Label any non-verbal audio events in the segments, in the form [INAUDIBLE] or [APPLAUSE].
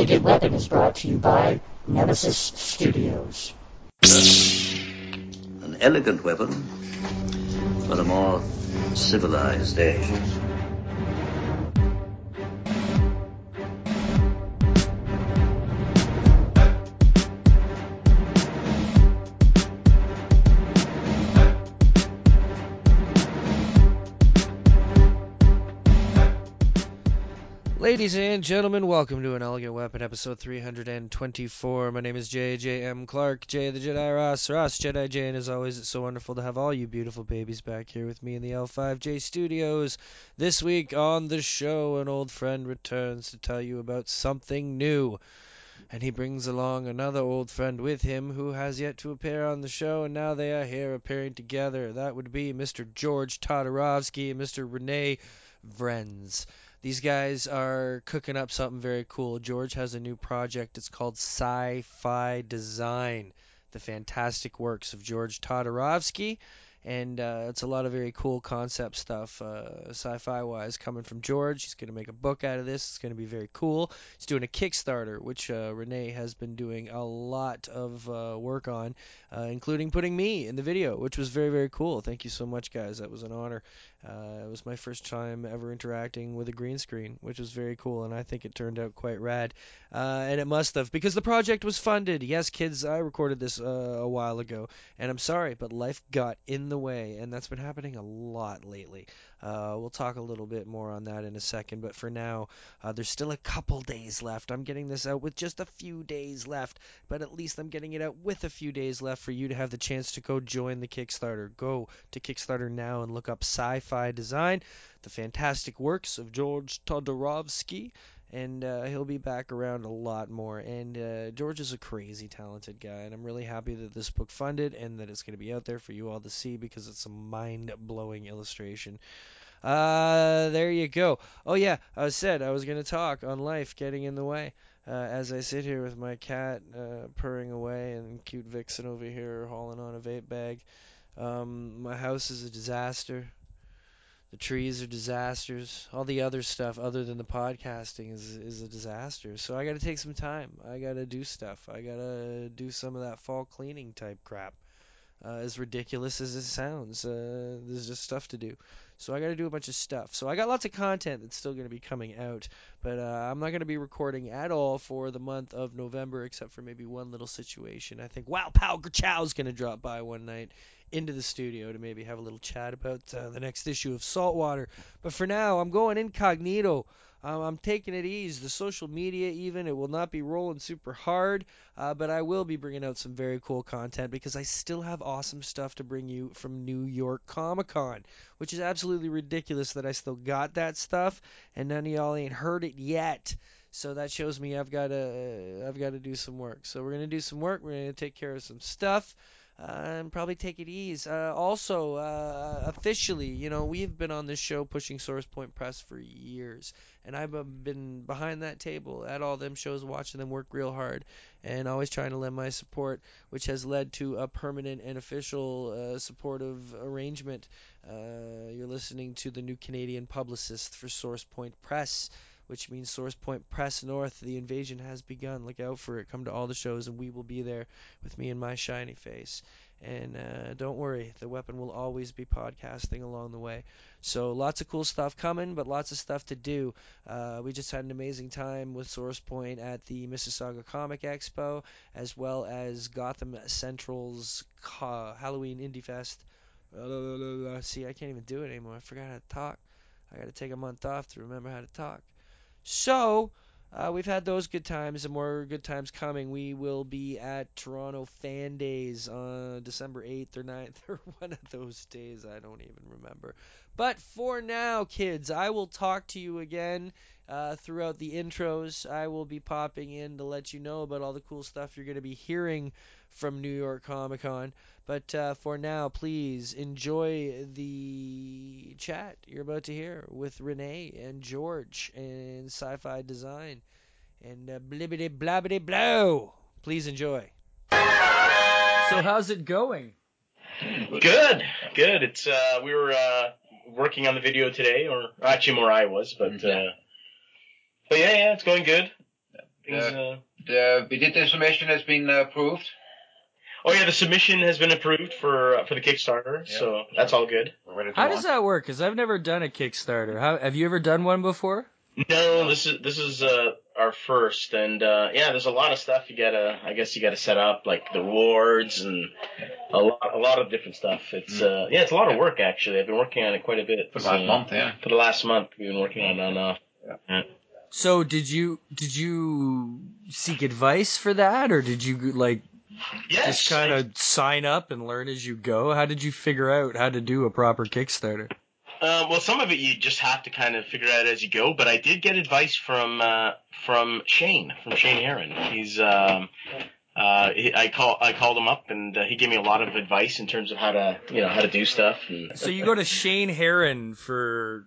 Elegant Weapon is brought to you by Nemesis Studios. An elegant weapon for a more civilized age. Ladies and gentlemen, welcome to an Elegant Weapon, episode 324. My name is JJM Clark, J the Jedi Ross, Ross Jedi J, and as always, it's so wonderful to have all you beautiful babies back here with me in the L5J studios. This week on the show, an old friend returns to tell you about something new. And he brings along another old friend with him who has yet to appear on the show, and now they are here appearing together. That would be Mr. George Todorovsky and Mr. Rene Vrenz. These guys are cooking up something very cool. George has a new project. It's called Sci Fi Design The Fantastic Works of George Todorovsky. And uh, it's a lot of very cool concept stuff, uh, sci fi wise, coming from George. He's going to make a book out of this. It's going to be very cool. He's doing a Kickstarter, which uh, Rene has been doing a lot of uh, work on, uh, including putting me in the video, which was very, very cool. Thank you so much, guys. That was an honor. Uh, it was my first time ever interacting with a green screen, which was very cool, and I think it turned out quite rad. Uh, and it must have, because the project was funded. Yes, kids, I recorded this uh, a while ago, and I'm sorry, but life got in the way, and that's been happening a lot lately. Uh, we'll talk a little bit more on that in a second, but for now, uh, there's still a couple days left. I'm getting this out with just a few days left, but at least I'm getting it out with a few days left for you to have the chance to go join the Kickstarter. Go to Kickstarter now and look up Sci Fi Design, the fantastic works of George Todorovsky and uh, he'll be back around a lot more. And uh, George is a crazy talented guy, and I'm really happy that this book funded and that it's going to be out there for you all to see because it's a mind-blowing illustration. Uh, there you go. Oh yeah, I said I was going to talk on life getting in the way. Uh, as I sit here with my cat uh, purring away and cute Vixen over here hauling on a vape bag. Um, my house is a disaster. The trees are disasters. All the other stuff other than the podcasting is is a disaster. So I got to take some time. I got to do stuff. I got to do some of that fall cleaning type crap. Uh, as ridiculous as it sounds, uh, there's just stuff to do. So I got to do a bunch of stuff. So I got lots of content that's still going to be coming out, but uh, I'm not going to be recording at all for the month of November, except for maybe one little situation. I think Wow Pal Grachow's going to drop by one night into the studio to maybe have a little chat about uh, the next issue of Saltwater. But for now, I'm going incognito. Um, I'm taking it easy. The social media, even, it will not be rolling super hard, uh, but I will be bringing out some very cool content because I still have awesome stuff to bring you from New York Comic Con, which is absolutely ridiculous that I still got that stuff and none of y'all ain't heard it yet. So that shows me I've got to I've got to do some work. So we're gonna do some work. We're gonna take care of some stuff and probably take it easy. Uh, also, uh, officially, you know, we've been on this show pushing Source Point Press for years, and I've been behind that table at all them shows, watching them work real hard, and always trying to lend my support, which has led to a permanent and official uh, supportive arrangement. Uh, you're listening to the new Canadian publicist for Source Point Press which means Source Point Press North. The invasion has begun. Look out for it. Come to all the shows, and we will be there with me and my shiny face. And uh, don't worry, the weapon will always be podcasting along the way. So lots of cool stuff coming, but lots of stuff to do. Uh, we just had an amazing time with Source Point at the Mississauga Comic Expo, as well as Gotham Central's Halloween Indie Fest. See, I can't even do it anymore. I forgot how to talk. I got to take a month off to remember how to talk. So, uh, we've had those good times and more good times coming. We will be at Toronto Fan Days on December 8th or 9th [LAUGHS] or one of those days. I don't even remember. But for now, kids, I will talk to you again uh, throughout the intros. I will be popping in to let you know about all the cool stuff you're going to be hearing from New York Comic Con. But uh, for now, please enjoy the chat you're about to hear with Renee and George and Sci Fi Design and uh, blibbity blabbity blow. Please enjoy. So, how's it going? Good, good. It's uh, we were uh, working on the video today, or actually more I was, but uh, but yeah, yeah, it's going good. Things, uh, The bid submission has been approved. Oh yeah, the submission has been approved for uh, for the Kickstarter, Yeah. so that's all good. We're ready to How launch. does that work? Because I've never done a Kickstarter. How have you ever done one before? No, this is this is uh, our first, and uh, yeah, there's a lot of stuff you gotta. I guess you gotta set up, like the rewards and a lot, a lot of different stuff. It's uh, yeah, it's a lot of work actually. I've been working on it quite a bit For the last month, yeah. For the last month, we've been working on it on and off. So did you did you seek advice for that, or did you like Yes, just kind of sign up and learn as you go? How did you figure out how to do a proper Kickstarter? Um, well, some of it you just have to kind of figure out as you go. But I did get advice from uh, from Shane from Shane Heron. He's um, uh, he, I call I called him up and uh, he gave me a lot of advice in terms of how to you know how to do stuff. And So you go to Shane Heron for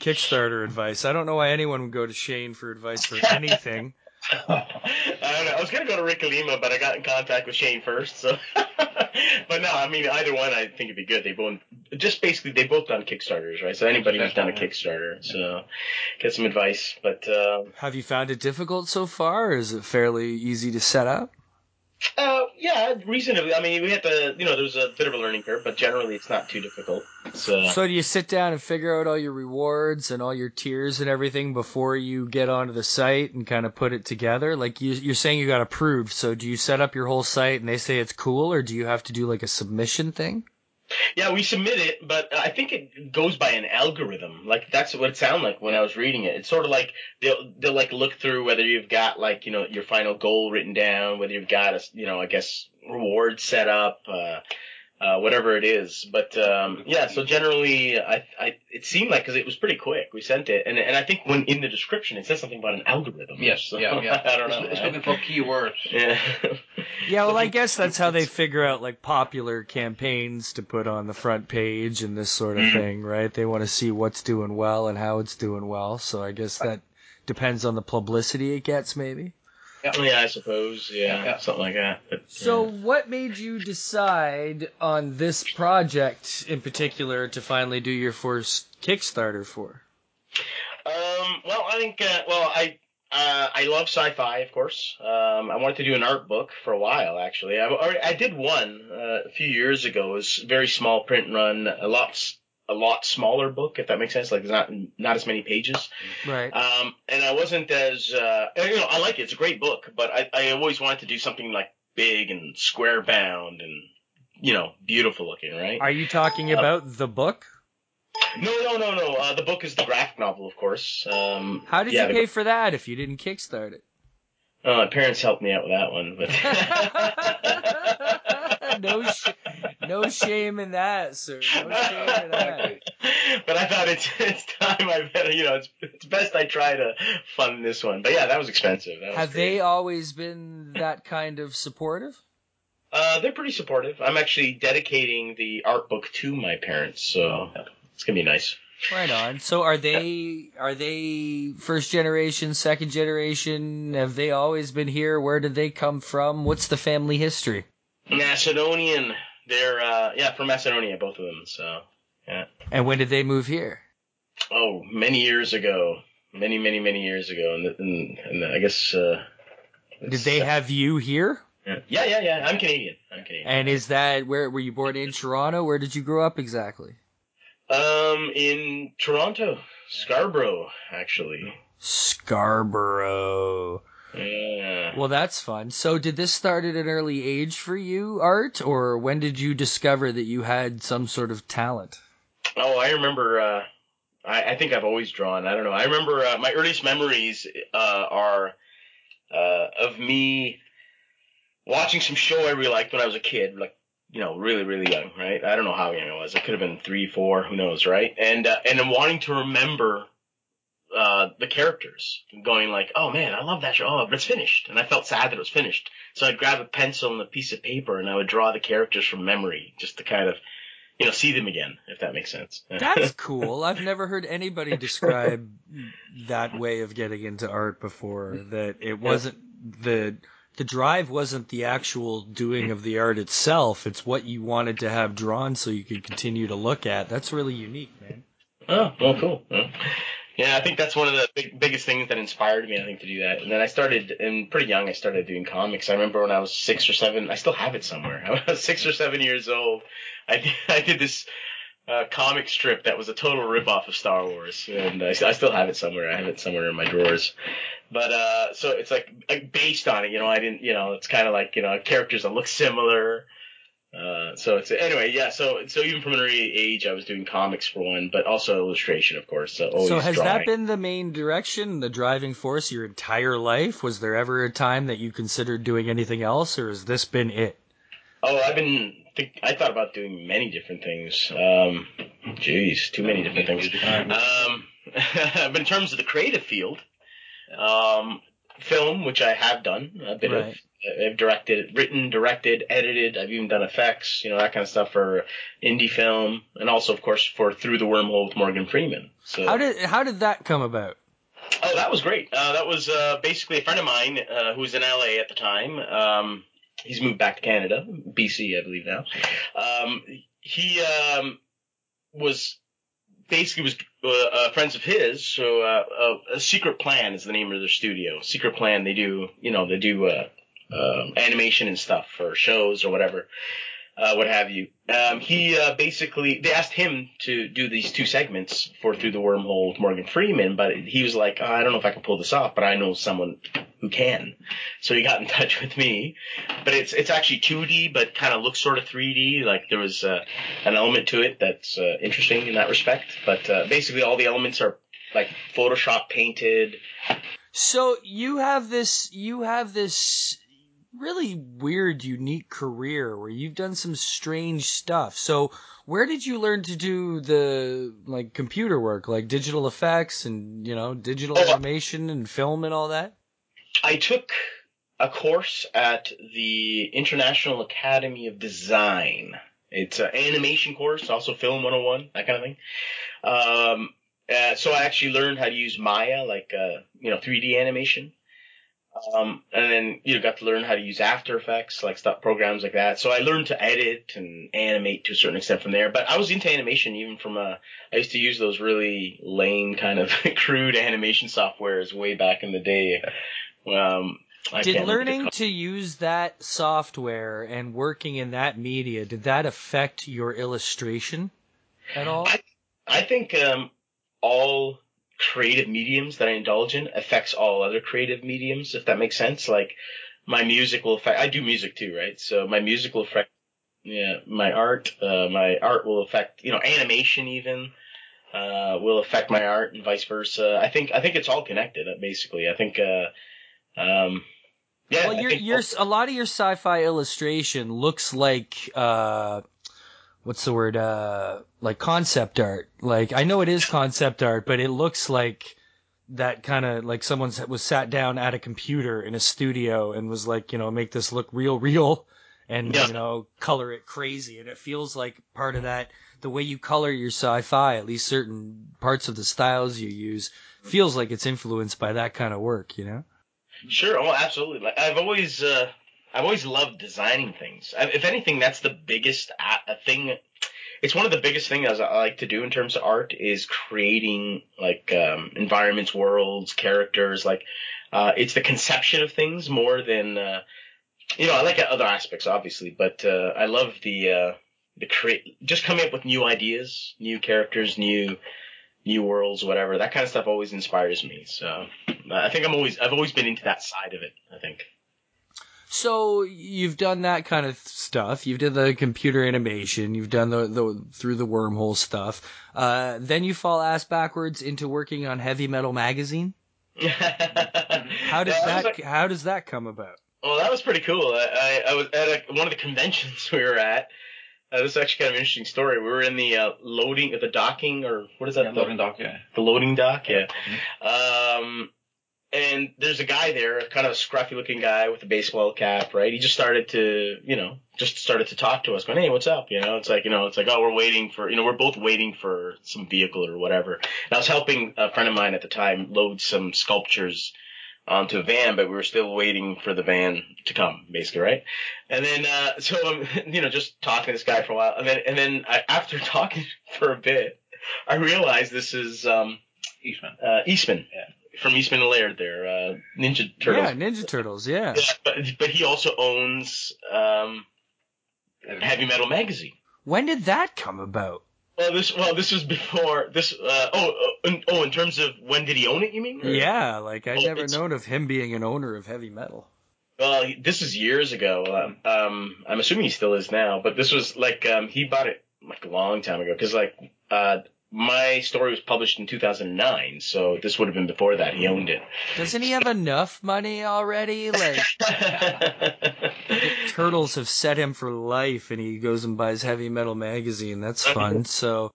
Kickstarter advice. I don't know why anyone would go to Shane for advice for [LAUGHS] anything. I don't know. I was gonna go to Rick Lima, but I got in contact with Shane first. So, [LAUGHS] but no, I mean either one, I think it'd be good. They both just basically they both done Kickstarters, right? So anybody who's done a Kickstarter, so get some advice. But uh, Have you found it difficult so far, or is it fairly easy to set up? Uh, yeah, reasonably. I mean, we had to, you know, there was a bit of a learning curve, but generally it's not too difficult. It's, uh, So do you sit down and figure out all your rewards and all your tiers and everything before you get onto the site and kind of put it together? Like you, you're saying you got approved, so do you set up your whole site and they say it's cool, or do you have to do like a submission thing? Yeah, we submit it, but I think it goes by an algorithm. Like that's what it sounded like when I was reading it. It's sort of like they'll they'll like look through whether you've got like you know your final goal written down, whether you've got a you know I guess reward set up, uh, uh, whatever it is. But um, yeah, so generally I I it seemed like because it was pretty quick. We sent it, and and I think when in the description it says something about an algorithm. Yes, So, yeah, yeah. [LAUGHS] I don't know. It's, it's looking for keywords. [LAUGHS] Yeah. Yeah, well, I guess that's how they figure out like popular campaigns to put on the front page and this sort of Mm. thing, right? They want to see what's doing well and how it's doing well. So I guess that depends on the publicity it gets, maybe. Yeah, I suppose. Yeah, Yeah. something like that. But, So, yeah. what made you decide on this project in particular to finally do your first Kickstarter for? Um, well, I think, uh, well, I, uh, I love sci-fi, of course. Um, I wanted to do an art book for a while, actually. I, I did one uh, a few years ago. It was a very small print run, a lot, s- a lot smaller book, if that makes sense. Like, there's not not as many pages. Right. Um, and I wasn't as, uh, you know, I like it. It's a great book, but I, I always wanted to do something like big and square bound and, you know, beautiful looking, right? Are you talking about the book? No, no, no, no. Uh, the book is the graphic novel, of course. Um, How did yeah, you the- pay for that if you didn't kickstart it? Oh, my parents helped me out with that one, but [LAUGHS] [LAUGHS] [LAUGHS] no, sh- no shame in that, sir. No shame in [LAUGHS] that. but I thought it's it's time I better you know it's it's best I try to fund this one. But yeah, that was expensive. That was Have they always been that kind of supportive? Uh, they're pretty supportive. I'm actually dedicating the art book to my parents, so it's gonna be nice. Right on. So are they are they first generation, second generation? Have they always been here? Where did they come from? What's the family history? Macedonian. They're uh, yeah from Macedonia, both of them. So yeah. And when did they move here? oh, many years ago, many many many years ago, and and, and I guess. Uh, Did they have you here? Yeah, yeah, yeah. yeah. I'm Canadian. I'm Canadian. And is that where were you born in Toronto? Where did you grow up exactly? Um, in Toronto, Scarborough, actually. Scarborough. Yeah. Well, that's fun. So, did this start at an early age for you, Art, or when did you discover that you had some sort of talent? Oh, I remember. Uh, I, I think I've always drawn. I don't know. I remember uh, my earliest memories uh, are uh, of me watching some show I really liked when I was a kid, like you know, really, really young, right? I don't know how young I was. I could have been three, four, who knows, right? And uh, and then wanting to remember uh, the characters, going like, oh man, I love that show, oh, but it's finished, and I felt sad that it was finished. So I'd grab a pencil and a piece of paper, and I would draw the characters from memory, just to kind of, you know, see them again, if that makes sense. [LAUGHS] That's cool. I've never heard anybody describe that way of getting into art before. That it wasn't the the drive wasn't the actual doing of the art itself. It's what you wanted to have drawn so you could continue to look at. That's really unique, man. Oh, well, cool. Yeah. Yeah, I think that's one of the big, biggest things that inspired me. I think to do that. And then I started, and pretty young, I started doing comics. I remember when I was six or seven. I still have it somewhere. [LAUGHS] I was six or seven years old. I did, [LAUGHS] I did this uh, comic strip that was a total ripoff of Star Wars, and I, I still have it somewhere. I have it somewhere in my drawers. But uh, so it's like, like based on it, you know. I didn't, you know, it's kind of like you know characters that look similar. Uh, so it's anyway, yeah. So so even from an early age, I was doing comics for one, but also illustration, of course. So, always So has drawing. that been the main direction, the driving force your entire life? Was there ever a time that you considered doing anything else, or has this been it? Oh, I've been. Think, I thought about doing many different things. Um, jeez, too many different things. Um, [LAUGHS] but in terms of the creative field, um, film, which I have done a bit Right. of. I've directed, written, directed, edited. I've even done effects, you know, that kind of stuff for indie film, and also, of course, for Through the Wormhole with Morgan Freeman. So How did how did that come about? Oh, that was great. Uh, that was uh, basically a friend of mine uh, who was in LA at the time. Um, he's moved back to Canada, BC, I believe now. Um, he um, was basically was uh, uh, friends of his. So uh, uh, a Secret Plan is the name of their studio. Secret Plan. They do you know they do uh, um animation and stuff for shows or whatever. Uh, what have you? Um, he uh, basically they asked him to do these two segments for Through the Wormhole with Morgan Freeman, but he was like, "Oh, I don't know if I can pull this off, but I know someone who can. So he got in [LAUGHS] touch with me. But it's it's actually 2D, but kind of looks sort of 3D. Like there was uh, an element to it that's uh, interesting in that respect. But uh, basically, all the elements are like Photoshop painted. So you have this you have this really weird unique career where you've done some strange stuff. So where did you learn to do the like computer work, like digital effects and you know digital Oh, animation and film and all that? I took a course at the International Academy of Design. It's an animation course, also film 101, that kind of thing. Um, uh, so I actually learned how to use Maya, like uh, you know 3D animation. Um, and then you know got to learn how to use After Effects, like stuff programs like that. So I learned to edit and animate to a certain extent from there. But I was into animation even from uh, I used to use those really lame kind of [LAUGHS] crude animation softwares way back in the day. Um, I Did can't remember the learning to use that software and working in that media did that affect your illustration at all? I think um, all creative mediums that I indulge in affects all other creative mediums, if that makes sense. Like my music will affect. I do music too, right? So my music will affect. Yeah, my art. Uh, my art will affect. You know, animation even. Uh, will affect my art and vice versa. I think I think it's all connected. uh, Basically, I think. Uh, um, yeah, well, your your a lot of your sci-fi illustration looks like uh, what's the word? Uh, like concept art. Like I know it is concept art, but it looks like that kind of like someone was sat down at a computer in a studio and was like, you know, make this look real, real, and Yeah. you know, color it crazy. And it feels like part of that. The way you color your sci-fi, at least certain parts of the styles you use, feels like it's influenced by that kind of work. You know. Sure. Oh, absolutely. Like I've always, uh, I've always loved designing things. I, if anything, that's the biggest a thing. It's one of the biggest things I like to do in terms of art is creating like um, environments, worlds, characters. Like uh, it's the conception of things more than uh, you know. I like other aspects, obviously, but uh, I love the uh, the create just coming up with new ideas, new characters, new new worlds, whatever. That kind of stuff always inspires me. So I think I'm always I've always been into that side of it. I think. So you've done that kind of stuff. You've done the computer animation. You've done the, the through the wormhole stuff. Uh, then you fall ass backwards into working on Heavy Metal Magazine. [LAUGHS] How does Yeah, that like- How does that come about? well, that was pretty cool. I, I, I was at a, one of the conventions [LAUGHS] we were at. Uh, this is actually kind of an interesting story. We were in the uh, loading, the docking, or what is that? Yeah, the, loading dock, yeah. the loading dock, yeah. Um, and there's a guy there, kind of a scruffy looking guy with a baseball cap, right? He just started to, you know, just started to talk to us, going, "Hey, what's up?" You know, it's like, you know, it's like, oh, we're waiting for, you know, we're both waiting for some vehicle or whatever. And I was helping a friend of mine at the time load some sculptures onto a van, but we were still waiting for the van to come, basically, right? And then, uh, [LAUGHS] so I'm, you know, just talking to this guy for a while, and then, and then I, after [LAUGHS] talking for a bit, I realized this is, um, Eastman. uh, Eastman. Yeah. From Eastman and Laird there, uh, Ninja Turtles. Yeah, Ninja Turtles. Yeah. Yeah, but, but he also owns um, Heavy Metal Magazine. When did that come about? Well, this well this was before this. Uh, oh, oh, in, oh, in terms of when did he own it? You mean? Or- Yeah, like I'd Oh, never known of him being an owner of heavy metal. Well, this is years ago. Um, um, I'm assuming he still is now, but this was like um, he bought it like a long time ago because like uh, my story was published in 2009, so this would have been before that. He owned it. Doesn't he have enough money already? Like [LAUGHS] Turtles have set him for life, and he goes and buys Heavy Metal magazine. That's fun. [LAUGHS] So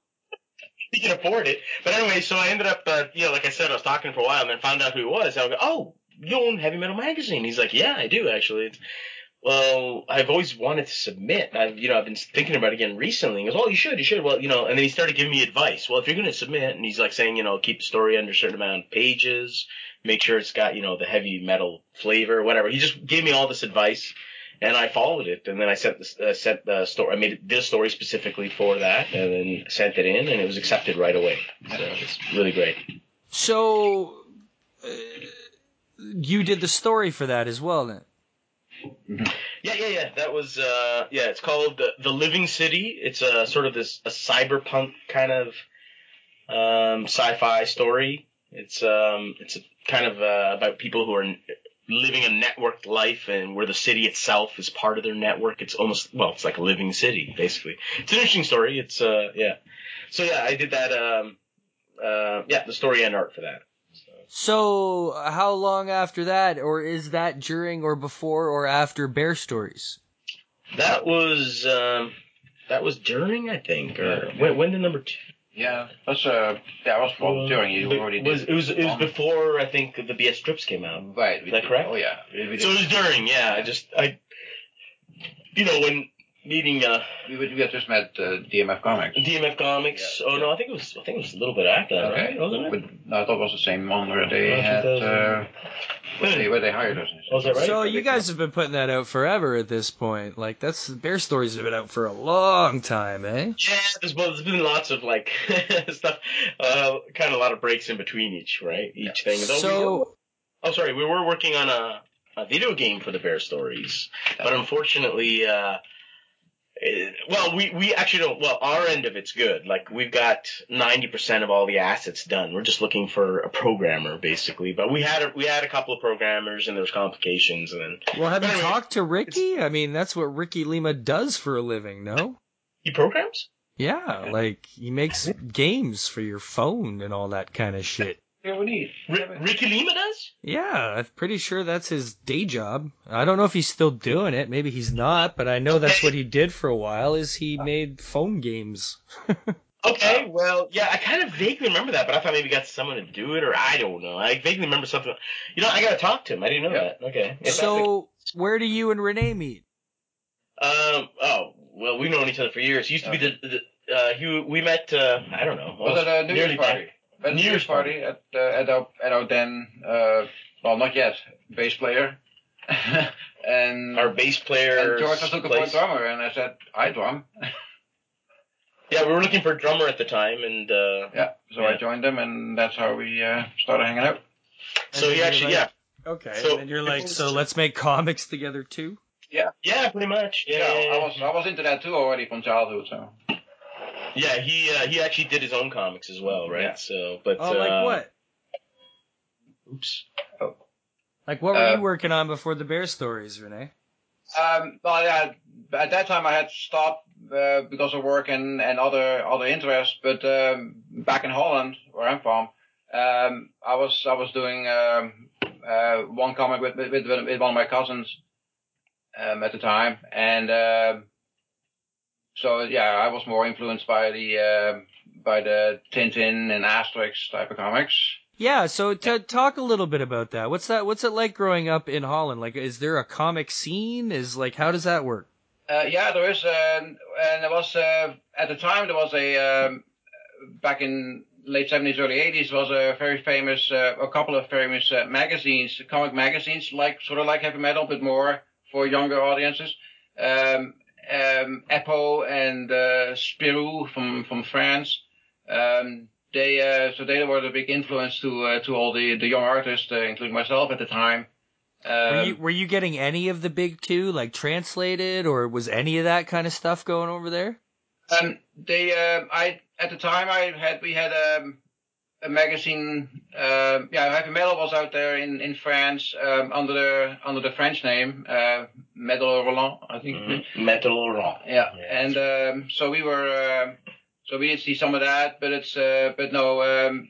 he can afford it. But anyway, so I ended up, uh, you know, like I said, I was talking for a while and then found out who he was. I go, oh, you own Heavy Metal Magazine? He's like, yeah, I do actually. It's, well, I've always wanted to submit. I've, you know, I've been thinking about it again recently. He goes, oh, you should, you should. Well, you know, and then he started giving me advice. Well, if you're going to submit, and he's like saying, you know, keep the story under a certain amount of pages, make sure it's got, you know, the heavy metal flavor, whatever. He just gave me all this advice. And I followed it, and then I sent the uh, sent the story. I made it, did a story specifically for that, and then sent it in, and it was accepted right away. So it's really great. so uh, you did the story for that as well, then? Yeah, yeah, yeah. That was uh yeah, it's called the the Living City. It's a sort of this a cyberpunk kind of um sci-fi story. It's um it's kind of uh, about people who are living a networked life and where the city itself is part of their network. It's almost well, it's like a living city basically. It's an interesting story. It's uh yeah. So yeah, I did that um uh yeah, the story and art for that. So how long after that, or is that during or before or after Bear Stories? That was um that was during I think or when when did number 2 Yeah, that's uh, that was well during you It already was did it was it was one. before I think the BS strips came out. Right. Is that correct? Oh yeah. We, we So it was during, yeah. I just I, you know, when meeting uh, we, we we had just met uh, DMF Comics. DMF Comics. Yeah, oh yeah. no, I think it was I think it was a little bit after that, Okay. right? Wasn't it? But, no, I thought it was the same one where they Oh, had uh, where they where they hired us. Is that right? So you guys have been putting that out forever at this point. Like that's Bear Stories have been out for a long time, eh? Yeah, there's, well, there's been lots of like [LAUGHS] stuff, uh, kind of a lot of breaks in between each, right? Each thing. Though we were- So oh, sorry, we were working on a, a video game for the Bear Stories, but unfortunately, uh, Uh, well, we, we actually don't, well, our end of it's good. Like, we've got 90% of all the assets done. We're just looking for a programmer, basically. But we had, a, we had a couple of programmers and there was complications and then well, have you Anyway, talked to Ricky? I mean, that's what Ricky Lima does for a living, no? he programs? Yeah, like he makes games for your phone and all that kind of shit. Yeah, we need. R- Ricky Lima does? Yeah, I'm pretty sure that's his day job. I don't know if he's still doing it. Maybe he's not, but I know that's what he did for a while. Is he made phone games? [LAUGHS] Okay, well, yeah, I kind of vaguely remember that, but I thought maybe he got someone to do it, or I don't know. I vaguely remember something. You know, I gotta talk to him. I didn't know Yeah. that. Okay. If that's So where do you and Renee meet? um. Oh, well, we've known each other for years. He used to be the. the uh, he, we met. Uh, I don't know. Was it a New Year's party? A New New Year's Year's party at uh, at our at our then uh, well not yet bass player, [LAUGHS] and Our bass player. and George was looking for a drummer, and I said I drum. [LAUGHS] Yeah, we were looking for a drummer at the time, and uh, Yeah, so I joined them, and that's how we uh, started hanging out. so And he actually, you're yeah, Okay. So- and you're like, so let's make comics together too. yeah, yeah, pretty much. Yeah, Yeah, yeah, yeah. I was I was into that too already from childhood. So Yeah, he uh, he actually did his own comics as well, right? Yeah. So, but Oh, like uh, what? Oops. Oh. Like what were Uh, you working on before the Bear Stories, Renee? um, well, yeah, at that time I had stopped uh, because of work and, and other other interests. But um, back in Holland, where I'm from, um, I was I was doing um, uh, one comic with, with with with one of my cousins um, at the time, and um so yeah, I was more influenced by the uh, by the Tintin and Asterix type of comics. Yeah, so to talk a little bit about that. What's that? What's it like growing up in Holland? Like, is there a comic scene? Is like, how does that work? Uh, yeah, there is, um, and there was uh, at the time there was a um, back in late seventies, early eighties was a very famous, uh, a couple of famous uh, magazines, comic magazines, like sort of like heavy metal, but more for younger audiences. Um, um, Eppo and uh, Spirou from from France. Um, they uh, so they were the big influence to uh, to all the the young artists, uh, including myself at the time. Um, were you were you getting any of the big two like translated, or was any of that kind of stuff going over there? Um, they, uh, I at the time I had we had um, a magazine. Uh, yeah, Heavy Metal was out there in in France um, under the under the French name uh, Metal Hurlant, I think. Mhm. Metal Hurlant. Yeah, Yeah. and um, so we were, um so we did see some of that, but it's, uh, but no, um,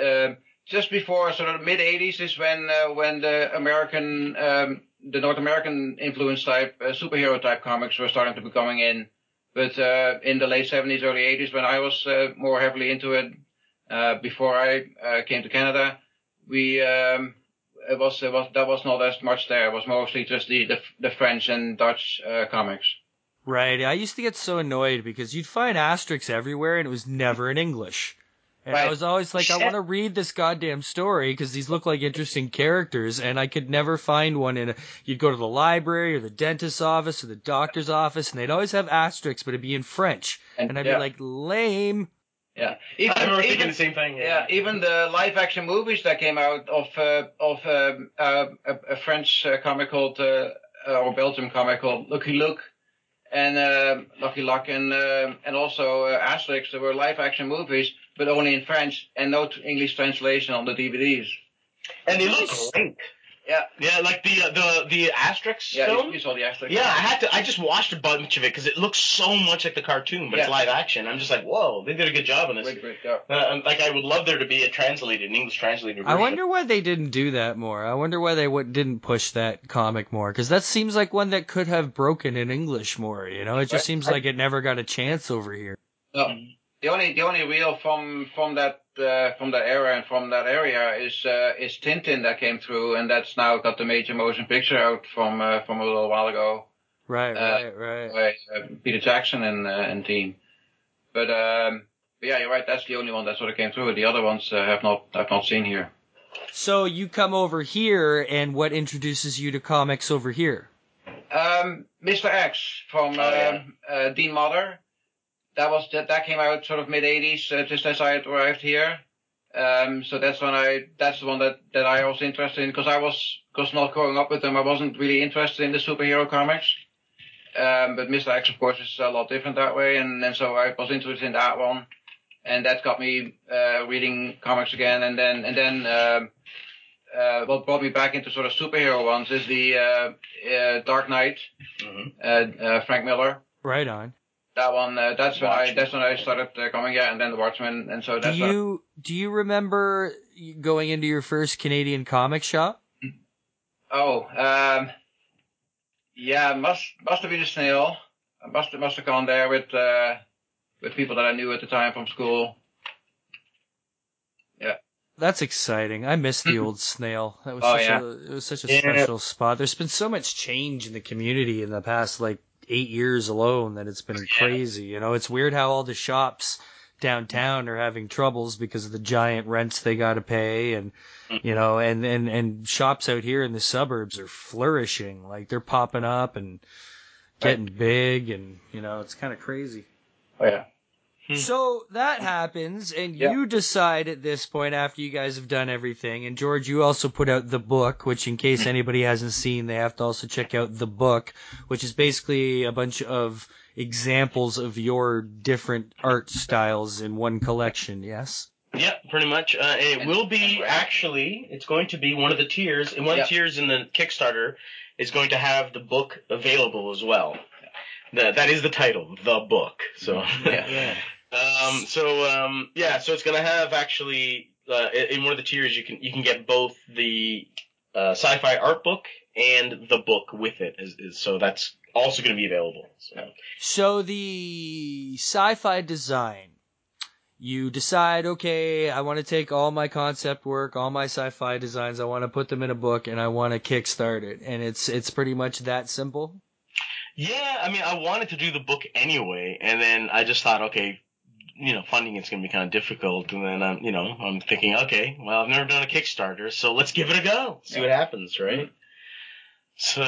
uh, just before sort of mid '80s is when uh, when the American, um, the North American influence type uh, superhero type comics were starting to be coming in. But uh, in the late '70s, early '80s, when I was uh, more heavily into it, uh, before I uh, came to Canada, we. Um, it was, it was that was not as much there. It was mostly just the the, the French and Dutch uh, comics. Right. I used to get so annoyed because you'd find Asterix everywhere and it was never in English. And I was always like, I want to read this goddamn story because these look like interesting characters, and I could never find one in a. You'd go to the library or the dentist's office or the doctor's office, and they'd always have Asterix, but it'd be in French, and I'd yeah. be like, lame. Yeah, I remember thinking even, the same thing. yeah, even the live action movies that came out of uh, of um, uh, a, a French uh, comic called uh, uh, or Belgium comic called Lucky Luke and uh, Lucky Luke and uh, and also uh, Asterix. There were live action movies, but only in French and no t- English translation on the DVDs. And they look great. Yeah. Yeah, like the uh, the the Asterix Yeah, film. you, you saw the Asterix. Yeah, I had to. I just watched a bunch of it because it looks so much like the cartoon, but it's live action. I'm just like, whoa, they did a good job on this. Great, great, yeah. Uh, like, I would love there to be a translated, an English translated Version. I wonder why they didn't do that more. I wonder why they w- didn't push that comic more, because that seems like one that could have broken in English more. You know, it just Right. seems like it never got a chance over here. No, the only the only real from from that uh, from that era and from that area is uh, is Tintin that came through, and that's now got the major motion picture out from uh, from a little while ago Right, Uh, right, right. by uh, Peter Jackson and uh, and team. But um, but yeah, you're right. That's the only one that sort of came through. The other ones uh, have not I've not seen here. So you come over here, and what introduces you to comics over here? Um, Mr. X from Oh, yeah. um, uh, Dean Motter. That was that, that came out sort of mid '80s, uh, just as I had arrived here. Um, so that's when I that's the one that, that I was interested in because I was because not growing up with them, I wasn't really interested in the superhero comics. Um, but Mr. X, of course, is a lot different that way, and, and so I was interested in that one, and that got me uh, reading comics again, and then and then. Um, uh, what brought me back into sort of superhero ones is the uh, uh, Dark Knight, Mhm. uh, uh, Frank Miller. Right on. That one, uh, that's when I that's when I started uh, coming, yeah, and then the Watchmen, and so Do that's when- you do you remember going into your first Canadian comic shop? oh, um, yeah, must must have been a snail. I must have must have gone there with uh, with people that I knew at the time from school. Yeah. That's exciting. I miss the [LAUGHS] old snail. That was Oh, such yeah. a it was such a Yeah. special spot. There's been so much change in the community in the past like eight years alone that it's been oh, crazy. You know, it's weird how all the shops downtown are having troubles because of the giant rents they got to pay and mm. you know and, and and shops out here in the suburbs are flourishing. Like they're popping up and getting big and you know it's kind of crazy. Oh yeah. Hmm. so that happens, and Yeah. you decide at this point after you guys have done everything. And George, you also put out the book, which in case anybody hasn't seen, they have to also check out the book, which is basically a bunch of examples of your different art styles in one collection. Yes. Yeah, pretty much. Uh, and it will be actually. It's going to be one of the tiers, and one Yeah. of the tiers in the Kickstarter is going to have the book available as well. The, that is the title, the book. So [LAUGHS] Yeah. Yeah. Um, so um, yeah, so it's gonna have actually uh, in in one of the tiers you can you can get both the uh, sci-fi art book and the book with it. Is, is, so that's also gonna be available. So. So the sci-fi design, you decide, okay, I want to take all my concept work, all my sci-fi designs, I want to put them in a book, and I want to kickstart it, and it's it's pretty much that simple. Yeah, I mean, I wanted to do the book anyway, and then I just thought, okay, you know, funding it's gonna be kind of difficult, and then I'm, you know, I'm thinking, okay, well, I've never done a Kickstarter, so let's give it a go, see what happens, right? So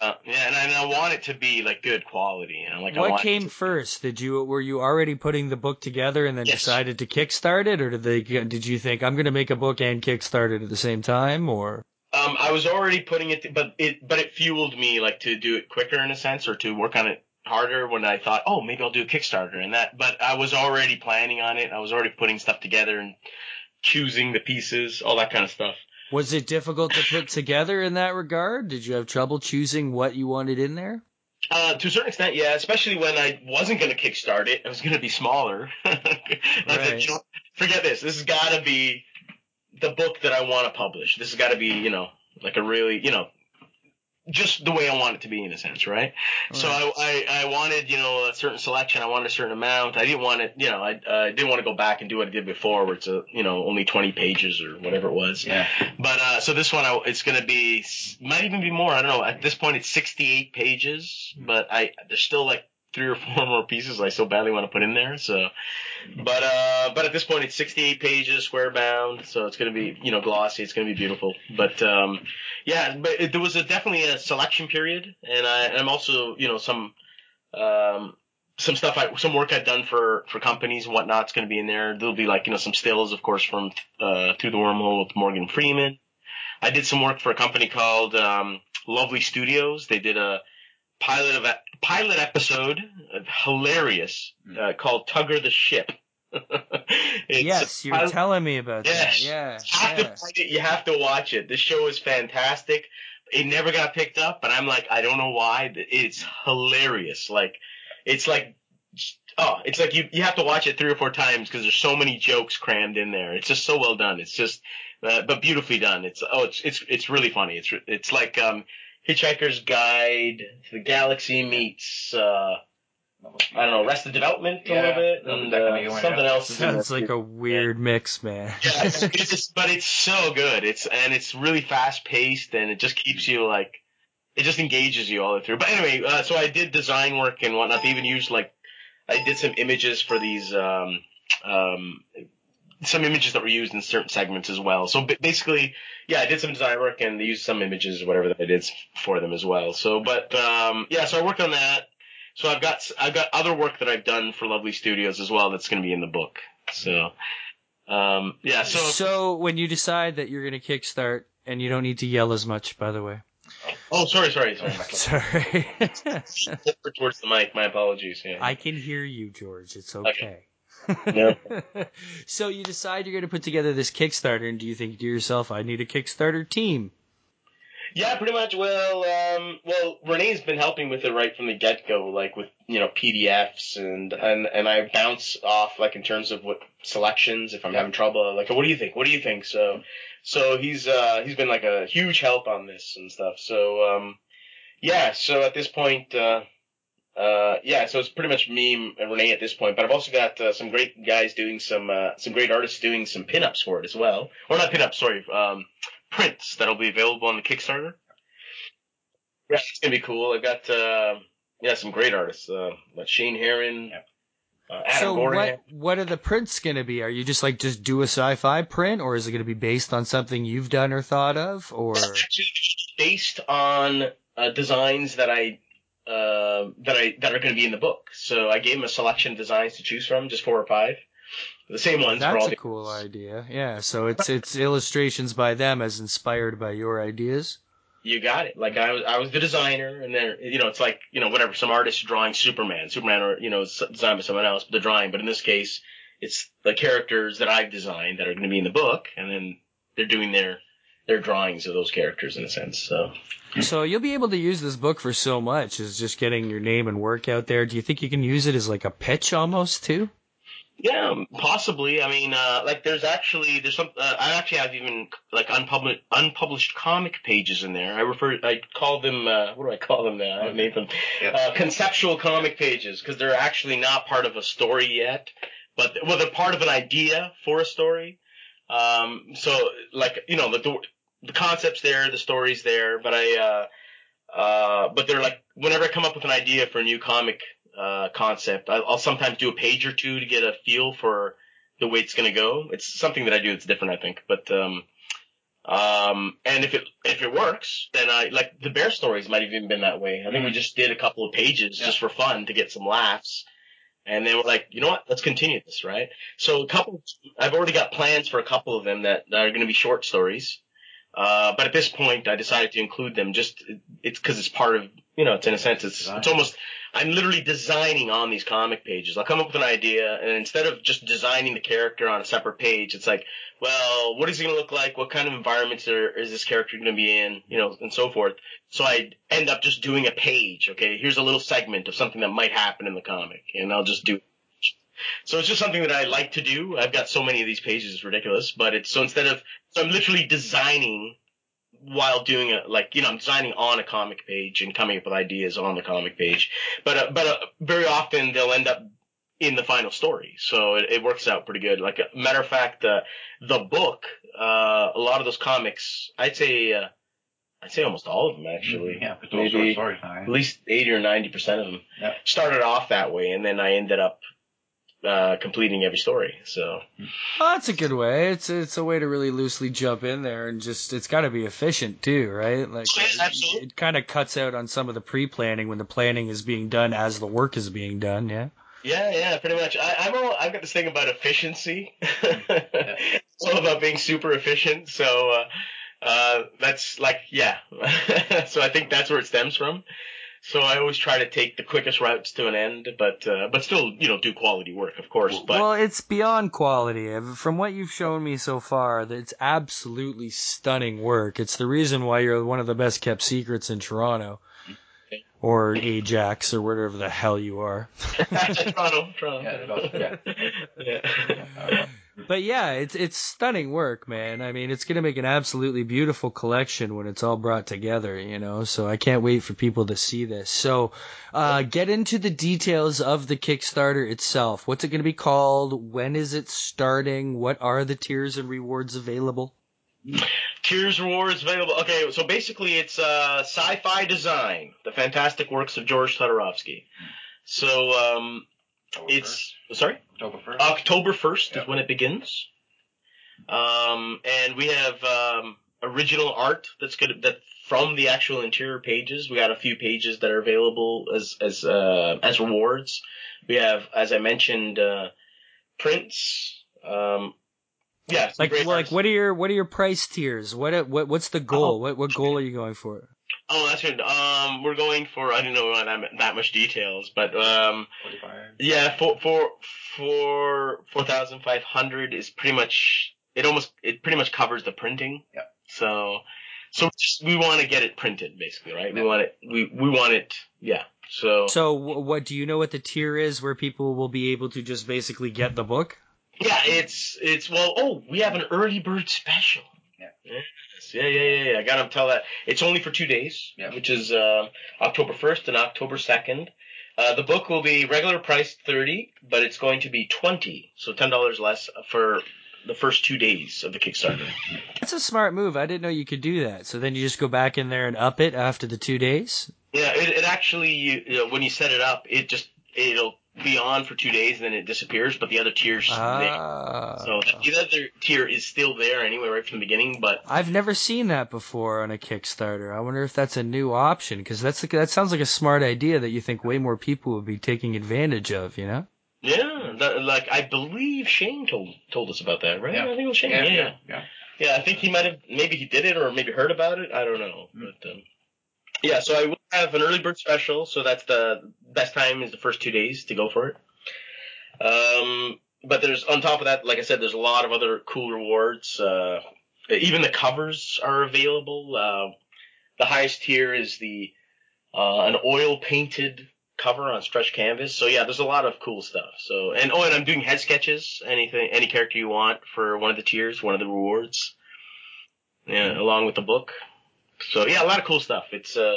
uh, yeah, and I, and I want it to be like good quality. You know, like what want came first? Did you were you already putting the book together and then Yes. decided to kickstart it, or did they did you think I'm going to make a book and kickstart it at the same time, or Um, I was already putting it, but it but it fueled me like to do it quicker in a sense, or to work on it harder when I thought, oh, maybe I'll do a Kickstarter and that. But I was already planning on it. I was already putting stuff together and choosing the pieces, all that kind of stuff. was it difficult to put together in that regard? Did you have trouble choosing what you wanted in there? Uh, to a certain extent, yeah. Especially when I wasn't going to kickstart it, it was going to be smaller. [LAUGHS] Said, Right. you know, forget this. This has got to be the book that I want to publish. This has got to be, you know, like a really, you know, just the way I want it to be in a sense, right? So I, I I wanted, you know, a certain selection. I wanted a certain amount. I didn't want it, you know, I uh, didn't want to go back and do what I did before, where it's a, you know, only 20 pages or whatever it was. Yeah. But uh, so this one, I, it's going to be might even be more. I don't know. At this point, it's 68 pages, but I there's still like three or four [LAUGHS] more pieces I so badly want to put in there. So, but uh, but at this point, it's 68 pages, square bound. So it's going to be you know glossy. It's going to be beautiful. But um, yeah, but it, there was a, definitely a selection period, and I I'm also you know some um some stuff I some work I've done for for companies and whatnot's going to be in there. There'll be like you know some stills, of course, from uh, Through the Wormhole with Morgan Freeman. I did some work for a company called um, Lovely Studios. They did a pilot of a pilot episode, uh, hilarious, uh, called Tugger the Ship. [LAUGHS] It's yes, you're pilot- telling me about Yes. that. Yeah, have yeah. to it. You have to watch it. This show is fantastic. It never got picked up, but I'm like, I don't know why. It's hilarious. Like, it's like, oh, it's like you you have to watch it three or four times because there's so many jokes crammed in there. It's just so well done. It's just, uh, but beautifully done. It's oh, it's it's it's really funny. It's it's like um, Hitchhiker's Guide to the Galaxy meets. Uh, I don't know, Arrested Development a Yeah, little bit, and uh, kind of humor, something else. is Sounds like a weird mix, man. Yeah, it's, it's just, but it's so good. It's and it's really fast paced, and it just keeps you like, it just engages you all the way through. But anyway, uh, so I did design work and whatnot. They even used like, I did some images for these, um, um, some images that were used in certain segments as well. So basically, yeah, I did some design work and they used some images, whatever that I did for them as well. So, but um, yeah, so I worked on that. So I've got I've got other work that I've done for Lovely Studios as well. That's going to be in the book. So, um, yeah. So So when you decide that you're going to kickstart, and you don't need to yell as much, by the way. Oh, sorry, sorry, sorry. [LAUGHS] Sorry. [LAUGHS] Towards the mic. My apologies. Yeah. I can hear you, George. It's okay. No. [LAUGHS] so you decide you're going to put together this Kickstarter, and do you think to yourself, I need a Kickstarter team? Yeah, pretty much. Well, um, well, Renee's been helping with it right from the get go, like with you know PDFs and and and I bounce off like in terms of what selections if I'm having trouble. Like, what do you think? What do you think? So, so he's uh he's been like a huge help on this and stuff. So, um, yeah. So at this point, uh, uh, yeah. So it's pretty much me and Renee at this point. But I've also got uh, some great guys doing some uh, some great artists doing some pinups for it as well, or not pinups, sorry. Um, prints that'll be available on the Kickstarter. Yeah, it's gonna be cool. I've got uh, yeah some great artists, uh, like Shane Heron, Yep. uh, Adam so Gordon. what what are the prints going to be? Are you just like just do a sci-fi print, or is it going to be based on something you've done or thought of, or based on uh, designs that I uh, that I that are going to be in the book. So I gave him a selection of designs to choose from, just four or five, the same ones for all that's a the. cool idea? Yeah. So it's it's illustrations by them as inspired by your ideas. You got it. Like I was, I was the designer, and then you know, it's like you know, whatever. Some artist drawing Superman, Superman, or you know, designed by someone else, but the drawing. But in this case, it's the characters that I've designed that are going to be in the book, and then they're doing their their drawings of those characters in a sense. So So you'll be able to use this book for so much as just getting your name and work out there. Do you think you can use it as like a pitch almost too? yeah, possibly. I mean, uh, like there's actually there's some. Uh, I actually have even like unpublished unpublished comic pages in there. I refer. I call them. Uh, what do I call them now? I made them Yeah. uh, conceptual comic pages because they're actually not part of a story yet, but well, they're part of an idea for a story. Um, so like you know the the concept's there, the story's there, but I uh, uh, but they're like whenever I come up with an idea for a new comic uh, concept, I'll, I'll sometimes do a page or two to get a feel for the way it's going to go. It's something that I do that's different, I think, but um, Um, and if it if it works, then I like the bear stories might have even been that way. I think we just did a couple of pages Yeah. just for fun to get some laughs, and then we're like, you know what, let's continue this, right? So a couple, I've already got plans for a couple of them that, that are going to be short stories. Uh, but at this point, I decided to include them just it's because it's part of you know it's in a sense it's Design. it's almost I'm literally designing on these comic pages. I'll come up with an idea, and instead of just designing the character on a separate page, it's like, well, what is he going to look like? What kind of environments are, is this character going to be in? You know, and so forth. So I end up just doing a page. Okay, here's a little segment of something that might happen in the comic, and I'll just do. So it's just something that I like to do. I've got so many of these pages, it's ridiculous. But it's so instead of so I'm literally designing while doing it, like you know, I'm designing on a comic page and coming up with ideas on the comic page. But uh, but uh, very often they'll end up in the final story, so it, it works out pretty good. Like a matter of fact, uh, the book, uh, a lot of those comics, I'd say, uh, I'd say almost all of them actually. Yeah, but those short Maybe stories now. at least eighty or ninety percent of them Yeah. started off that way, and then I ended up uh, completing every story. So Oh, that's a good way. It's it's a way to really loosely jump in there and just it's got to be efficient too, right? Like Yeah, it- absolutely. it, kind of cuts out on some of the pre-planning when the planning is being done as the work is being done. Yeah. yeah, yeah, pretty much. I, I'm all, I've got this thing about efficiency. [LAUGHS] it's all about being super efficient. So uh, uh, that's like yeah. [LAUGHS] so I think that's where it stems from. So I always try to take the quickest routes to an end, but uh, but still you know do quality work, of course. But well, it's beyond quality. From what you've shown me so far, it's absolutely stunning work. It's the reason why you're one of the best kept secrets in Toronto. Or Ajax, or whatever the hell you are. [LAUGHS] Toronto, Toronto. Yeah, that's- yeah. [LAUGHS] But yeah, it's it's stunning work, man. I mean, it's gonna make an absolutely beautiful collection when it's all brought together, you know. So I can't wait for people to see this. So, uh, get into the details of the Kickstarter itself. What's it gonna be called? When is it starting? What are the tiers and rewards available? Tiers rewards available. Okay, so basically it's uh, sci-fi design, the fantastic works of George Todorovsky. So um, it's sorry, October first. October first Yeah. is when it begins. Um, and we have um, original art that's good that from the actual interior pages. We got a few pages that are available as as uh, as rewards. We have, as I mentioned, uh, prints. Um, yeah, Like, like artists. what are your what are your price tiers? What what what's the goal? Oh. What what goal are you going for? Oh, that's good. Um, we're going for I don't know that, that much details, but um, Forty-five. yeah, for for for four thousand five hundred is pretty much it. Almost it pretty much covers the printing. Yeah. So, so just, we want to get it printed, basically, right? We want it. We we want it. Yeah. So So, what do you know? What the tier is where people will be able to just basically get the book? yeah, it's it's well. Oh, we have an early bird special. Yeah. Yes. Yeah, yeah, yeah, yeah. I gotta tell that it's only for two days, Yeah. which is uh, October first and October second. Uh, the book will be regular price thirty, but it's going to be twenty, so ten dollars less for the first two days of the Kickstarter. [LAUGHS] That's a smart move. I didn't know you could do that. So then you just go back in there and up it after the two days. Yeah, it, it actually you, you know, when you set it up, it just it'll be on for two days and then it disappears, but the other tiers there. Ah. So the other tier is still there anyway, right from the beginning, but I've never seen that before on a Kickstarter. I wonder if that's a new option because that's that sounds like a smart idea that you think way more people would be taking advantage of. You know? Yeah, that, like I believe Shane told told us about that, right? Yeah. I think it was Shane. Yeah, Yeah, yeah, yeah, yeah. Yeah, I think he might have maybe he did it or maybe heard about it. I don't know, Mm. but um, yeah. So I will have an early bird special. So that's the best time is the first two days to go for it. Um, but there's on top of that, like I said, there's a lot of other cool rewards. Uh, even the covers are available. Uh, the highest tier is the uh, an oil painted cover on stretch canvas. So yeah, there's a lot of cool stuff. So and oh, and I'm doing head sketches. Anything, any character you want for one of the tiers, one of the rewards. Yeah, along with the book. So yeah, a lot of cool stuff. It's uh,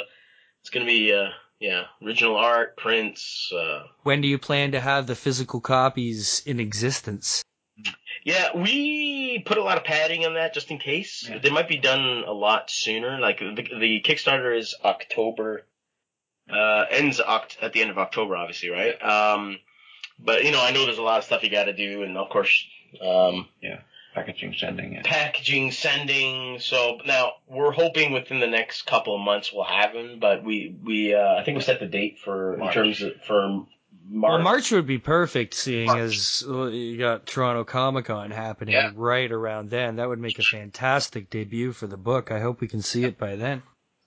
it's gonna be uh, yeah, original art, prints. Uh, When do you plan to have the physical copies in existence? yeah, we put a lot of padding on that just in case. Yeah. They might be done a lot sooner. Like the, the Kickstarter is October, uh, ends oct- at the end of October, obviously, right? Um, but you know, I know there's a lot of stuff you got to do, and of course, um, Yeah. Packaging sending. Yeah. packaging, sending. So now we're hoping within the next couple of months we'll have him, but we we uh, I think we set the date for March. in terms of for March. Well, March would be perfect, seeing March. as you got Toronto Comic Con happening Yeah. right around then. That would make a fantastic debut for the book. I hope we can see it by then.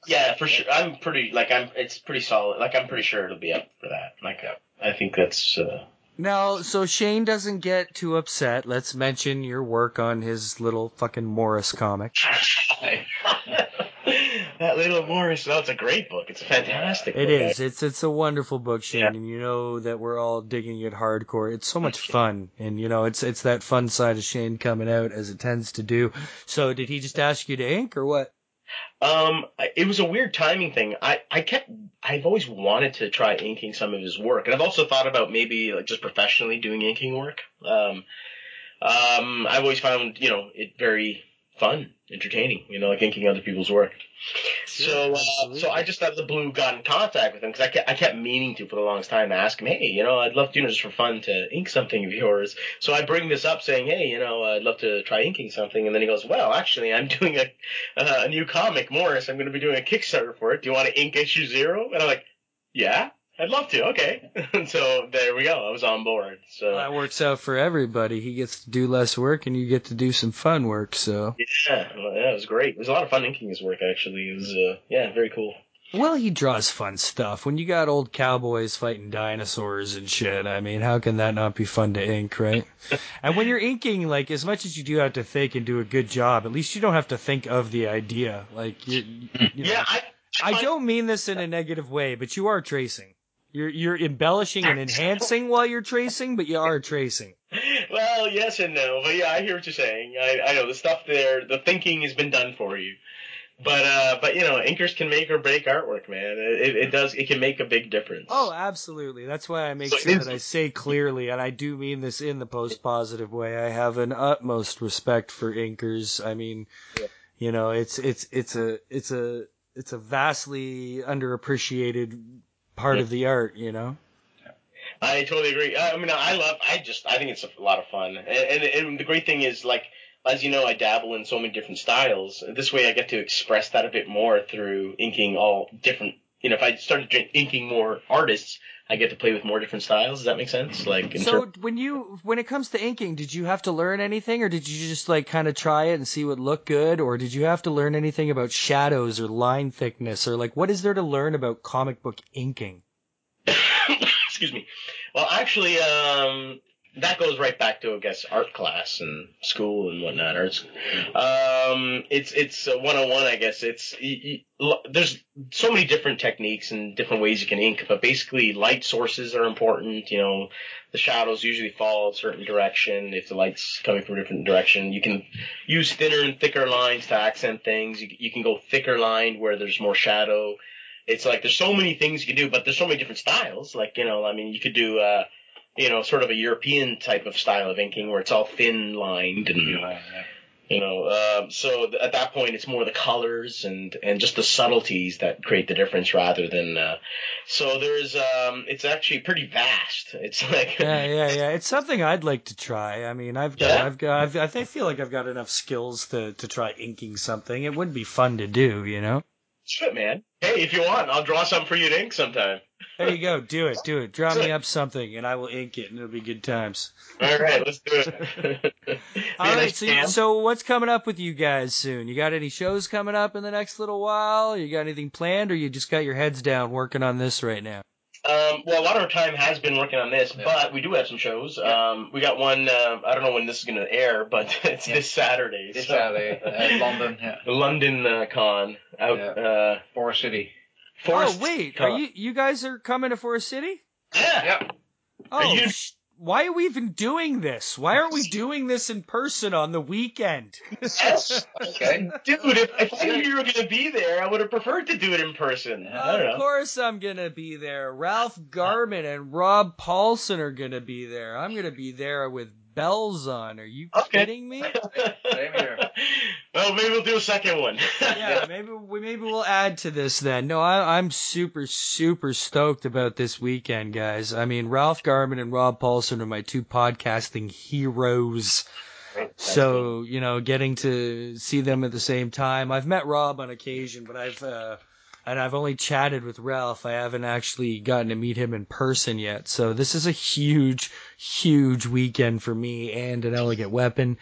Yeah, for sure. I'm pretty like I'm. It's pretty solid. Like I'm pretty sure it'll be up for that. Like I think that's. Uh, Now, so Shane doesn't get too upset. Let's mention your work on his little fucking Morris comic. [LAUGHS] that little Morris. that's a great book. It's a fantastic. It book. is. It's it's a wonderful book, Shane, Yeah. and you know that we're all digging it hardcore. It's so much fun, and you know it's it's that fun side of Shane coming out as it tends to do. So, did he just ask you to ink or what? Um, it was a weird timing thing. I, I kept, I've always wanted to try inking some of his work, and I've also thought about maybe like just professionally doing inking work. Um, um, I've always found, you know, it very fun, entertaining, you know, like inking other people's work. so, uh, so I just out of the blue got in contact with him because I kept, I kept meaning to for the longest time to ask him, hey, you know, I'd love to, you know, just for fun to ink something of yours. So I bring this up saying, hey, you know, I'd love to try inking something, and then he goes, well, actually, I'm [LAUGHS] doing a uh, a new comic, Morris. I'm going to be doing a Kickstarter for it. Do you want to ink issue zero? And I'm like, yeah, I'd love to. Okay. [LAUGHS] So there we go. I was on board. So Well, that works out for everybody. He gets to do less work, and you get to do some fun work. So, yeah, well, yeah, it was great. It was a lot of fun inking his work. Actually, it was uh, yeah, very cool. well, he draws fun stuff. When you got old cowboys fighting dinosaurs and shit, I mean, how can that not be fun to ink, right? [LAUGHS] and when you're inking, like as much as you do have to think and do a good job, at least you don't have to think of the idea. Like you, you know, Yeah, I. I don't mean this in a negative way, but you are tracing. You're you're embellishing and enhancing while you're tracing, but you are tracing. [LAUGHS] Well, yes and no, but yeah, I hear what you're saying. I, I know the stuff there, the thinking has been done for you. But uh, but you know, inkers can make or break artwork, man. It, it does. It can make a big difference. Oh, absolutely. That's why I make So sure that I say clearly, and I do mean this in the post positive way. I have an utmost respect for inkers. I mean, Yeah. you know, it's it's it's a it's a it's a vastly underappreciated part Yeah. of the art. You know. I totally agree. I, I mean, I love. I just. I think it's a lot of fun, and, and and the great thing is, like, as you know, I dabble in so many different styles. This way, I get to express that a bit more through inking all different. You know, if I started drink- inking more artists, I get to play with more different styles. Does that make sense? Like, So ter- when you when it comes to inking, did you have to learn anything, or did you just like kind of try it and see what looked good, or did you have to learn anything about shadows or line thickness, or like what is there to learn about comic book inking? [COUGHS] excuse me. Well, actually, um, that goes right back to I guess art class and school and whatnot. Arts. Um, it's it's one on one. I guess. It's y- y- l- there's so many different techniques and different ways you can ink, but basically light sources are important. You know, the shadows usually fall a certain direction. If the light's coming from a different direction, you can use thinner and thicker lines to accent things. You, you can go thicker lined where there's more shadow it's like there's so many things you can do, but there's so many different styles. Like you know, I mean, you could do uh, you know, sort of a European type of style of inking where it's all thin lined and you know, um, so th- at that point it's more the colors and and just the subtleties that create the difference rather than. Uh, so there's um, it's actually pretty vast. It's like Yeah, yeah, yeah. It's something I'd like to try. I mean, I've got, Yeah? I've got, I've, I think- feel like I've got enough skills to to try inking something. It would be fun to do, you know. shit, man. Hey, if you want, I'll draw something for you to ink sometime. There you go. Do it. Do it. Draw me up something, and I will ink it, and it'll be good times. All right, let's do it. Be [LAUGHS] All a right. nice So, jam. so what's coming up with you guys soon? You got any shows coming up in the next little while? You got anything planned, or you just got your heads down working on this right now? Um, well, a lot of our time has been working on this, Yeah. but we do have some shows. Yeah. Um, we got one. Uh, I don't know when this is going to air, but [LAUGHS] it's Yeah. this Saturday. This so- Saturday, uh, London, yeah, [LAUGHS] London uh, Con out. Yeah. Uh, Forest City. Forest oh wait, Con. are you you guys are coming to Forest City? Yeah. Yeah. Oh, you- sh- why are we even doing this? Why aren't we doing this in person on the weekend? Yes. [LAUGHS] Okay. Dude, if, if I knew you were going to be there, I would have preferred to do it in person. I don't Of course I'm gonna be there. Ralph Garman and Rob Paulsen are gonna be there. I'm gonna be there with bells on. Are you Okay. kidding me? [LAUGHS] Same here. Well, maybe we'll do a second one. [LAUGHS] yeah, maybe we maybe we'll add to this then. No, I, I'm super super stoked about this weekend, guys. I mean, Ralph Garman and Rob Paulsen are my two podcasting heroes. So you know, getting to see them at the same time. I've met Rob on occasion, but I've uh, and I've only chatted with Ralph. I haven't actually gotten to meet him in person yet. So this is a huge, huge weekend for me and an elegant weapon.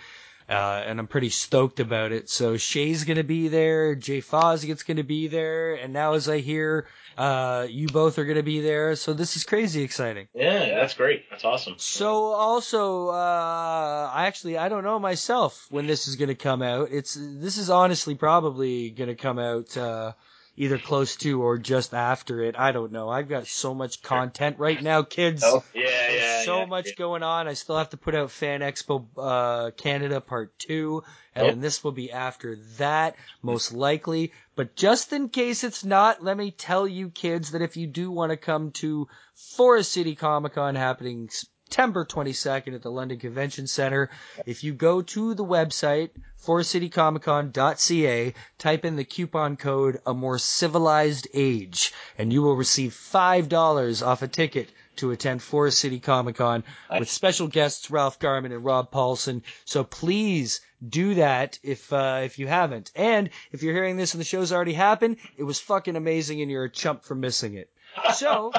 Uh, and I'm pretty stoked about it. So Shay's gonna be there, Jay Fosgitt's gonna be there, and now as I hear, uh, you both are gonna be there. So this is crazy exciting. Yeah, that's great. That's awesome. So also, uh, I actually I don't know myself when this is gonna come out. It's this is honestly probably gonna come out uh, either close to or just after it. I don't know. I've got so much content right now, kids. Oh, yeah, There's yeah. so yeah, much yeah. going on. I still have to put out Fan Expo uh, Canada Part Two, and Oh. then this will be after that, most likely. But just in case it's not, let me tell you, kids, that if you do want to come to Forest City Comic Con happening September 22nd at the London Convention Center, if you go to the website forestcitycomiccon.ca, type in the coupon code A More Civilized Age, and you will receive five dollars off a ticket to attend Forest City Comic Con with special guests Ralph Garman and Rob Paulsen. So please do that if uh, if you haven't. And if you're hearing this and the show's already happened, it was fucking amazing and you're a chump for missing it. So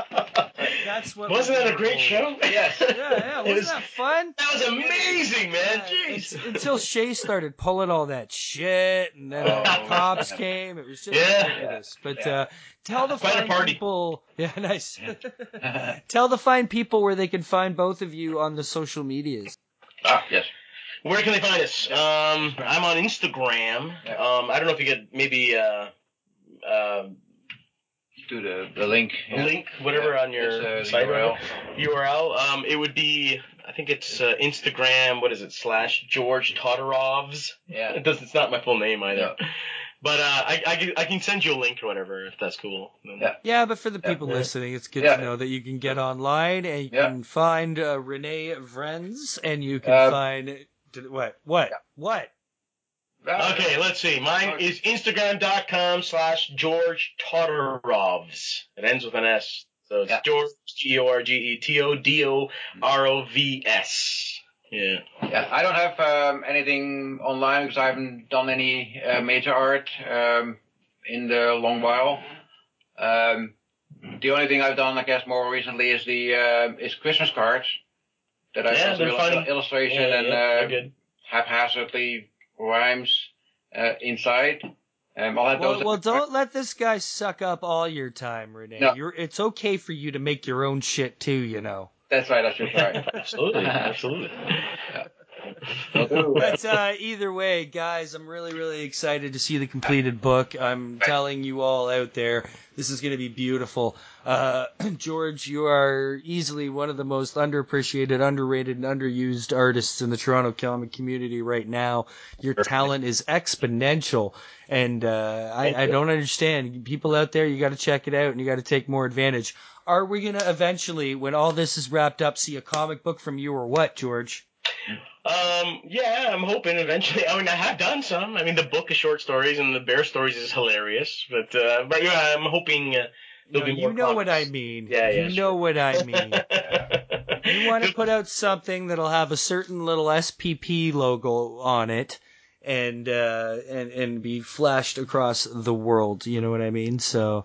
that's what Wasn't that a great show? Yes. Yeah, yeah, wasn't was- that fun? That was amazing, man. Yeah, Jeez. it's- until Shay started pulling all that shit, and then Oh. the cops came. It was just Yeah. ridiculous. But uh, tell the Quite a fine party. people, [LAUGHS] yeah, nice. [LAUGHS] tell the fine people where they can find both of you on the social medias. ah, yes. Where can they find us? Um, I'm on Instagram. Um, I don't know if you could maybe uh, uh, To the, the link. a link, whatever, Yeah, on your uh, site. URL. URL. Um, it would be, I think it's uh, Instagram. What is it? Slash George Todorovs. Yeah. It does. It's not my full name either. Yeah. But uh, I, I, can- I can send you a link or whatever if that's cool. Yeah. Yeah, but for the people Yeah. listening, it's good Yeah. to know that you can get online and you Yeah. can find uh, Renee Vrenz, and you can Uh, find did- what what what. Okay, let's see. Mine is Instagram.com slash George Todorovs. It ends with an S. So it's Yeah. George G O R G E T O D O R O V S. Yeah. Yeah, I don't have um, anything online because I haven't done any uh, major art um, in the long while. Um, the only thing I've done, I guess, more recently is the uh, is Christmas cards that I've Yeah, done some they're illus- funny. illustration yeah, and uh, haphazardly rhymes uh, inside. Um, I'll have Well, those. well, don't let this guy suck up all your time, Renee. No. You're, it's okay for you to make your own shit too, you know. That's right. I should try. absolutely, [LAUGHS] absolutely. [LAUGHS] But uh, either way, guys, I'm really, really excited to see the completed book. I'm telling you all out there, this is going to be beautiful. Uh, [CLEARS THROAT] George, you are easily one of the most underappreciated, underrated, and underused artists in the Toronto comic community right now. Your talent is exponential, and uh, I, I don't understand. People out there, you got to check it out, and you got to take more advantage. Are we going to eventually, when all this is wrapped up, see a comic book from you or what, George? Um, yeah, I'm hoping eventually. I mean, I have done some. I mean, the book of short stories and the bear stories is hilarious. But, uh, but yeah, I'm hoping uh, No, there'll be you know what I mean. Yeah, yeah, You sure. know what I mean. [LAUGHS] you want to put out something that'll have a certain little SPP logo on it and uh and and be flashed across the world, you know what I mean? So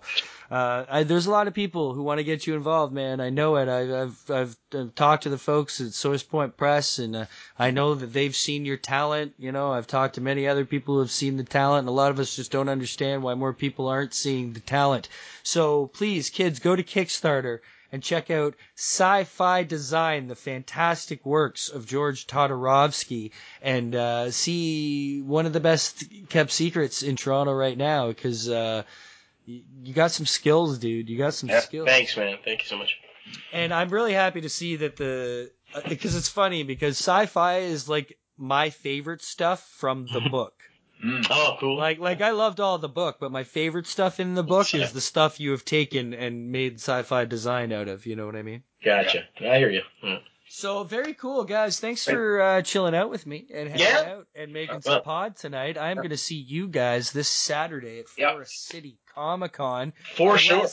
uh I, there's a lot of people who want to get you involved, man. I know it. I, I've, I've I've talked to the folks at Source Point Press, and uh, I know that they've seen your talent. You know, I've talked to many other people who have seen the talent, and a lot of us just don't understand why more people aren't seeing the talent. So please, kids, go to Kickstarter and check out Sci-Fi Design, the fantastic works of George Todorovsky, and uh, see one of the best kept secrets in Toronto right now because uh, you got some skills, dude. You got some Yeah, skills. Thanks, man. Thank you so much. And I'm really happy to see that the because it's funny because sci-fi is like my favorite stuff from the [LAUGHS] book. Mm. Oh, cool. Like like I loved all the book, but my favorite stuff in the book is the stuff you have taken and made sci-fi design out of. You know what I mean? Gotcha. I hear you. Yeah. So very cool, guys. Thanks for uh, chilling out with me and hanging Yeah. out and making some pod tonight. I'm going to see you guys this Saturday at. Forest City Comic Con. For sure.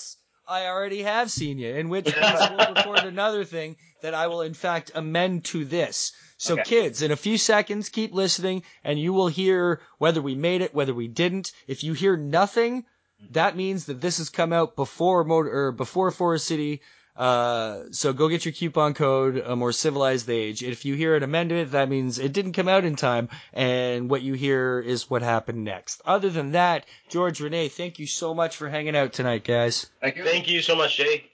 I already have seen you, in which case we'll record another thing that I will in fact amend to this. So Okay. kids, in a few seconds, keep listening and you will hear whether we made it, whether we didn't. If you hear nothing, that means that this has come out before motor, or before Forest City. Uh, so go get your coupon code, a more civilized age. If you hear an amendment, that means it didn't come out in time, and what you hear is what happened next. Other than that, George Renee, thank you so much for hanging out tonight, guys. Thank you. Thank you so much, Jay.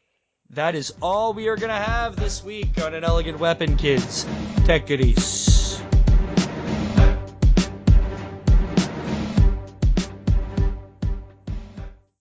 That is all we are gonna have this week on an elegant weapon, kids. Take it easy.